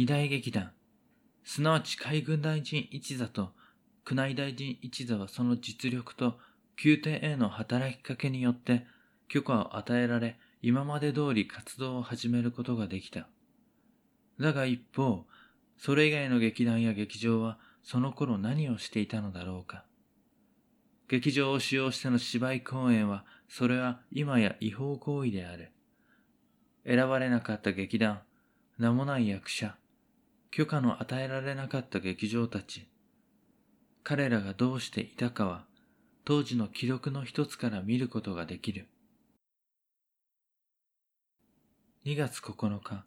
二大劇団、すなわち海軍大臣一座と宮内大臣一座はその実力と宮廷への働きかけによって許可を与えられ、今まで通り活動を始めることができた。だが一方、それ以外の劇団や劇場はその頃何をしていたのだろうか。劇場を使用しての芝居公演は、それは今や違法行為である。選ばれなかった劇団、名もない役者、許可の与えられなかった劇場たち、彼らがどうしていたかは、当時の記録の一つから見ることができる。2月9日、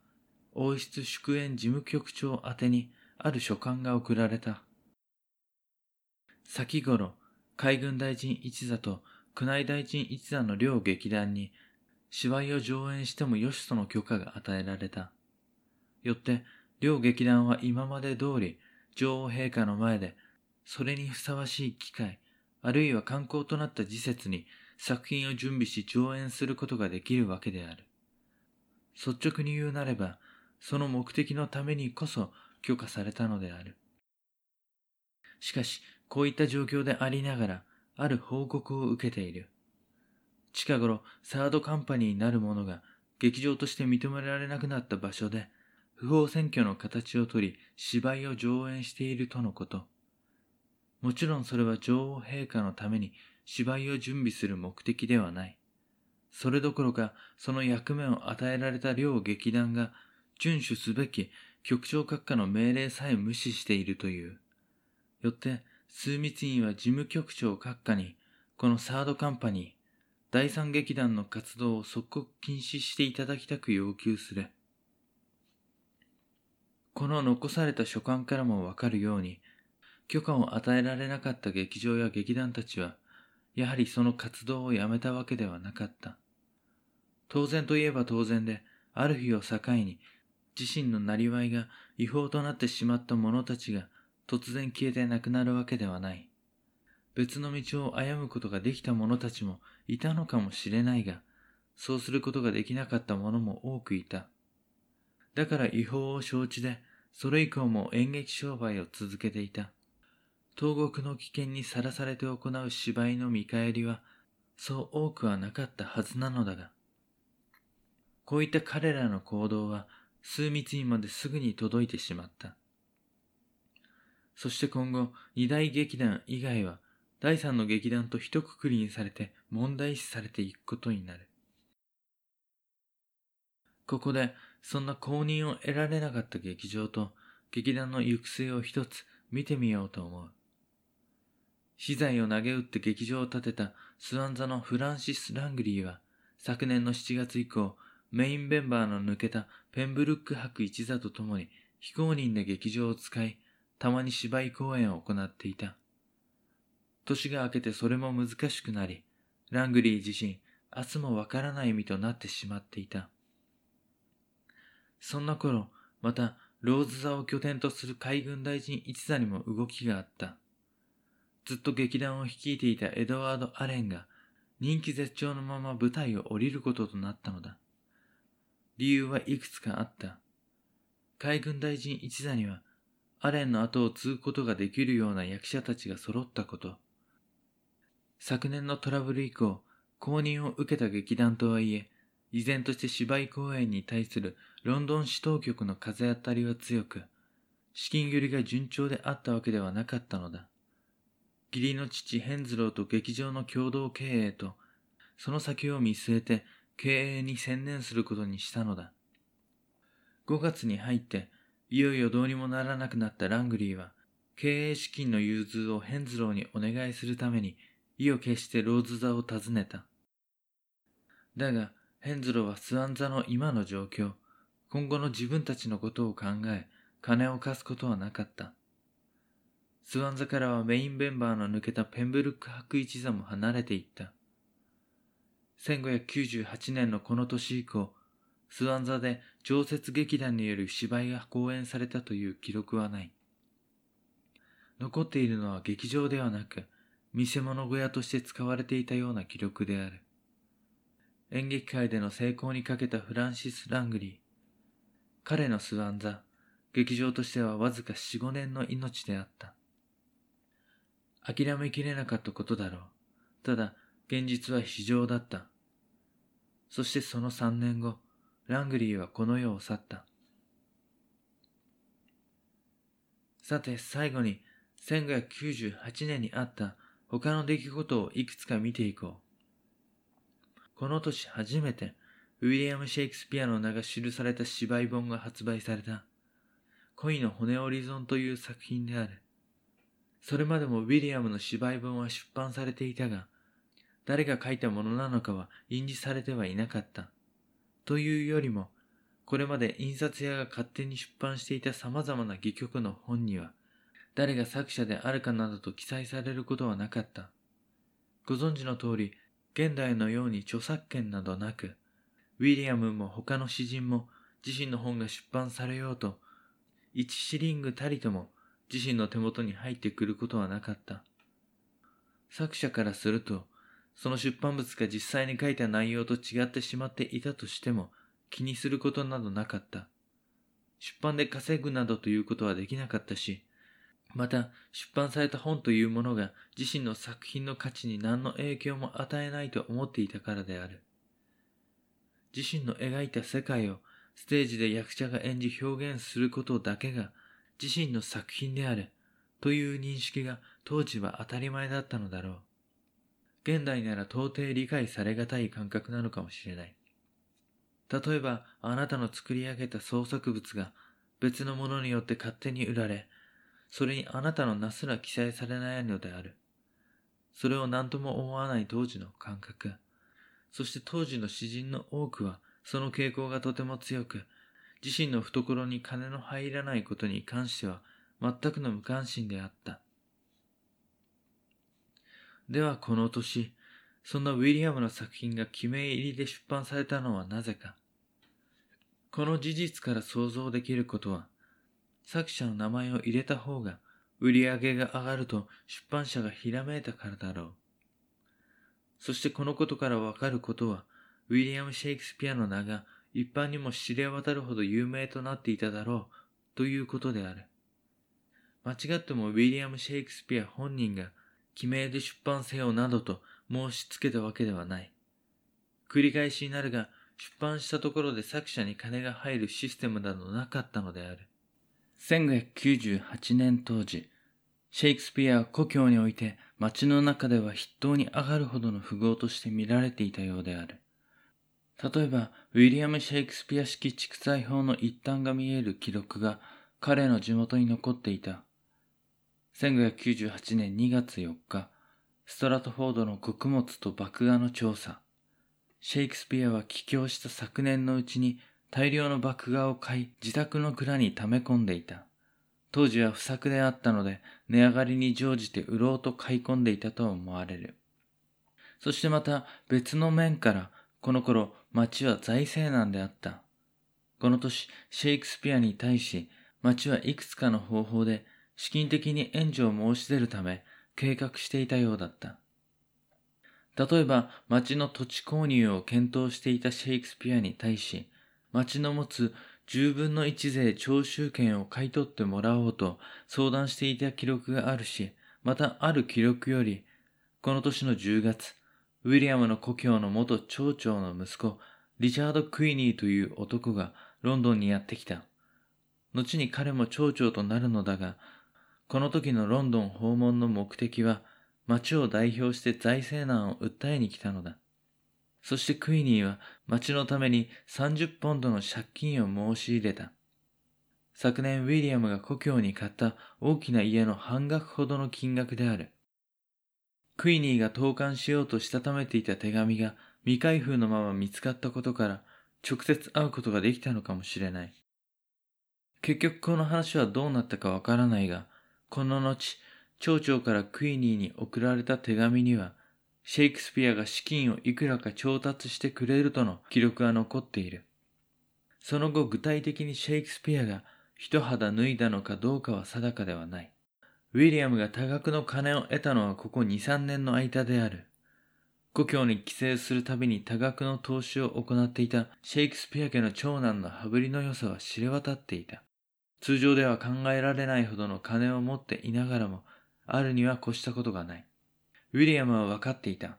王室祝宴事務局長宛にある書簡が送られた。先頃、海軍大臣一座と宮内大臣一座の両劇団に芝居を上演してもよしとの許可が与えられた。よって、両劇団は今まで通り女王陛下の前で、それにふさわしい機会、あるいは観光となった時節に作品を準備し上演することができるわけである。率直に言うなれば、その目的のためにこそ許可されたのである。しかし、こういった状況でありながら、ある報告を受けている。近頃、サードカンパニーになる者が劇場として認められなくなった場所で、不法占拠の形をとり、芝居を上演しているとのこと。もちろんそれは女王陛下のために芝居を準備する目的ではない。それどころか、その役目を与えられた両劇団が、遵守すべき局長閣下の命令さえ無視しているという。よって、枢密院は事務局長閣下に、このサードカンパニー、第三劇団の活動を即刻禁止していただきたく要求する。この残された書簡からもわかるように、許可を与えられなかった劇場や劇団たちは、やはりその活動をやめたわけではなかった。当然といえば当然で、ある日を境に、自身のなりわいが違法となってしまった者たちが突然消えてなくなるわけではない。別の道を歩むことができた者たちもいたのかもしれないが、そうすることができなかった者も多くいた。だから違法を承知で、それ以降も演劇商売を続けていた。東国の危険にさらされて行う芝居の見返りは、そう多くはなかったはずなのだが、こういった彼らの行動は、枢密院まですぐに届いてしまった。そして今後、二大劇団以外は、第三の劇団と一括りにされて問題視されていくことになる。ここで、そんな公認を得られなかった劇場と劇団の行く末を一つ見てみようと思う。資材を投げ打って劇場を建てたスワン座のフランシス・ラングリーは、昨年の7月以降、メインメンバーの抜けたペンブルック博一座と共に非公認で劇場を使い、たまに芝居公演を行っていた。年が明けてそれも難しくなり、ラングリー自身、明日もわからない身となってしまっていた。そんな頃、また、ローズ座を拠点とする海軍大臣一座にも動きがあった。ずっと劇団を率いていたエドワード・アレンが人気絶頂のまま舞台を降りることとなったのだ。理由はいくつかあった。海軍大臣一座にはアレンの後を継ぐことができるような役者たちが揃ったこと。昨年のトラブル以降、公認を受けた劇団とはいえ、依然として芝居公演に対するロンドン市当局の風当たりは強く、資金繰りが順調であったわけではなかったのだ。義理の父ヘンズローと劇場の共同経営と、その先を見据えて経営に専念することにしたのだ。5月に入って、いよいよどうにもならなくなったラングリーは、経営資金の融通をヘンズローにお願いするために、意を決してローズ座を訪ねた。だが、ヘンズローはスワン座の今の状況、今後の自分たちのことを考え、金を貸すことはなかった。スワン座からはメインメンバーの抜けたペンブルック博一座も離れていった。1598年のこの年以降、スワン座で常設劇団による芝居が公演されたという記録はない。残っているのは劇場ではなく、見せ物小屋として使われていたような記録である。演劇界での成功にかけたフランシス・ラングリー。彼のスワン座、劇場としてはわずか4、5年の命であった。諦めきれなかったことだろう。ただ、現実は非常だった。そしてその3年後、ラングリーはこの世を去った。さて、最後に、1598年にあった他の出来事をいくつか見ていこう。この年初めて、ウィリアム・シェイクスピアの名が記された芝居本が発売された。恋の骨折り損という作品である。それまでもウィリアムの芝居本は出版されていたが、誰が書いたものなのかは印字されてはいなかった。というよりも、これまで印刷屋が勝手に出版していた様々な戯曲の本には、誰が作者であるかなどと記載されることはなかった。ご存知の通り、現代のように著作権などなく、ウィリアムも他の詩人も自身の本が出版されようと、一シリングたりとも自身の手元に入ってくることはなかった。作者からすると、その出版物が実際に書いた内容と違ってしまっていたとしても気にすることなどなかった。出版で稼ぐなどということはできなかったし、また出版された本というものが自身の作品の価値に何の影響も与えないと思っていたからである。自身の描いた世界をステージで役者が演じ表現することだけが自身の作品であるという認識が当時は当たり前だったのだろう。現代なら到底理解されがたい感覚なのかもしれない。例えば、あなたの作り上げた創作物が別のものによって勝手に売られ、それにあなたの名すら記載されないのである。それを何とも思わない当時の感覚。そして当時の詩人の多くは、その傾向がとても強く、自身の懐に金の入らないことに関しては全くの無関心であった。ではこの年、そんなウィリアムの作品が記名入りで出版されたのはなぜか。この事実から想像できることは、作者の名前を入れた方が売り上げが上がると出版社がひらめいたからだろう。そしてこのことからわかることは、ウィリアム・シェイクスピアの名が一般にも知れ渡るほど有名となっていただろうということである。間違ってもウィリアム・シェイクスピア本人が記名で出版せよなどと申し付けたわけではない。繰り返しになるが、出版したところで作者に金が入るシステムなどなかったのである。1598年当時、シェイクスピアは故郷において街の中では筆頭に上がるほどの富豪として見られていたようである。例えば、ウィリアム・シェイクスピア式畜産法の一端が見える記録が彼の地元に残っていた。1598年2月4日、ストラトフォードの穀物と麦芽の調査。シェイクスピアは帰郷した昨年のうちに大量の麦芽を買い自宅の蔵に溜め込んでいた。当時は不作であったので値上がりに乗じて売ろうと買い込んでいたと思われる。そしてまた別の面からこの頃町は財政難であった。この年、シェイクスピアに対し、町はいくつかの方法で資金的に援助を申し出るため計画していたようだった。例えば、町の土地購入を検討していたシェイクスピアに対し、町の持つ10分の1税徴収権を買い取ってもらおうと相談していた記録があるし、またある記録より、この年の10月、ウィリアムの故郷の元町長の息子、リチャード・クイニーという男がロンドンにやってきた。後に彼も町長となるのだが、この時のロンドン訪問の目的は、町を代表して財政難を訴えに来たのだ。そしてクイニーは町のために30ポンドの借金を申し入れた。昨年ウィリアムが故郷に買った大きな家の半額ほどの金額である。クイニーが投函しようとしたためていた手紙が未開封のまま見つかったことから直接会うことができたのかもしれない。結局この話はどうなったかわからないが、この後、町長からクイニーに送られた手紙には、シェイクスピアが資金をいくらか調達してくれるとの記録が残っている。その後具体的にシェイクスピアが一肌脱いだのかどうかは定かではない。ウィリアムが多額の金を得たのはここ2、3年の間である。故郷に帰省するたびに多額の投資を行っていたシェイクスピア家の長男の羽振りの良さは知れ渡っていた。通常では考えられないほどの金を持っていながらも、あるには越したことがない。ウィリアムは分かっていた。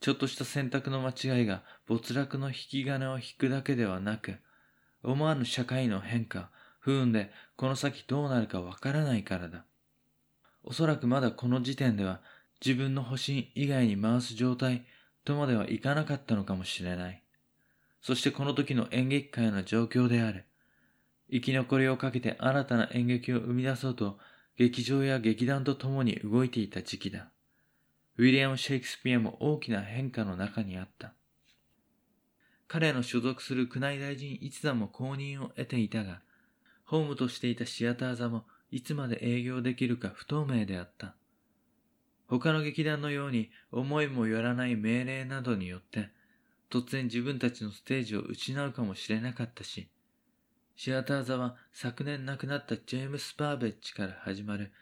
ちょっとした選択の間違いが没落の引き金を引くだけではなく、思わぬ社会の変化、不運でこの先どうなるかわからないからだ。おそらくまだこの時点では自分の保身以外に回す状態とまではいかなかったのかもしれない。そしてこの時の演劇界の状況である。生き残りをかけて新たな演劇を生み出そうと劇場や劇団と共に動いていた時期だ。ウィリアム・シェイクスピアも大きな変化の中にあった。彼の所属する宮内大臣一座も公認を得ていたが、ホームとしていたシアター座もいつまで営業できるか不透明であった。他の劇団のように思いもよらない命令などによって、突然自分たちのステージを失うかもしれなかったし、シアター座は昨年亡くなったジェームス・バーベッジから始まる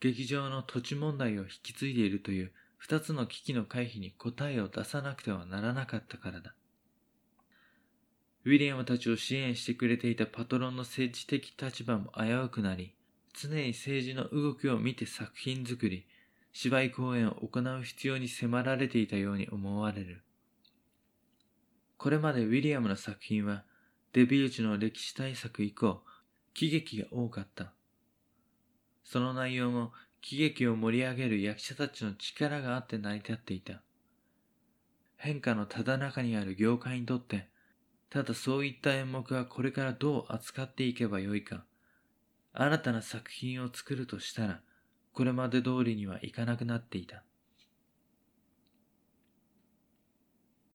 劇場の土地問題を引き継いでいるという二つの危機の回避に答えを出さなくてはならなかったからだ。ウィリアムたちを支援してくれていたパトロンの政治的立場も危うくなり、常に政治の動きを見て作品作り、芝居公演を行う必要に迫られていたように思われる。これまでウィリアムの作品は、デビュー時の歴史大作以降、喜劇が多かった。その内容も喜劇を盛り上げる役者たちの力があって成り立っていた。変化のただ中にある業界にとって、ただそういった演目はこれからどう扱っていけばよいか、新たな作品を作るとしたら、これまで通りにはいかなくなっていた。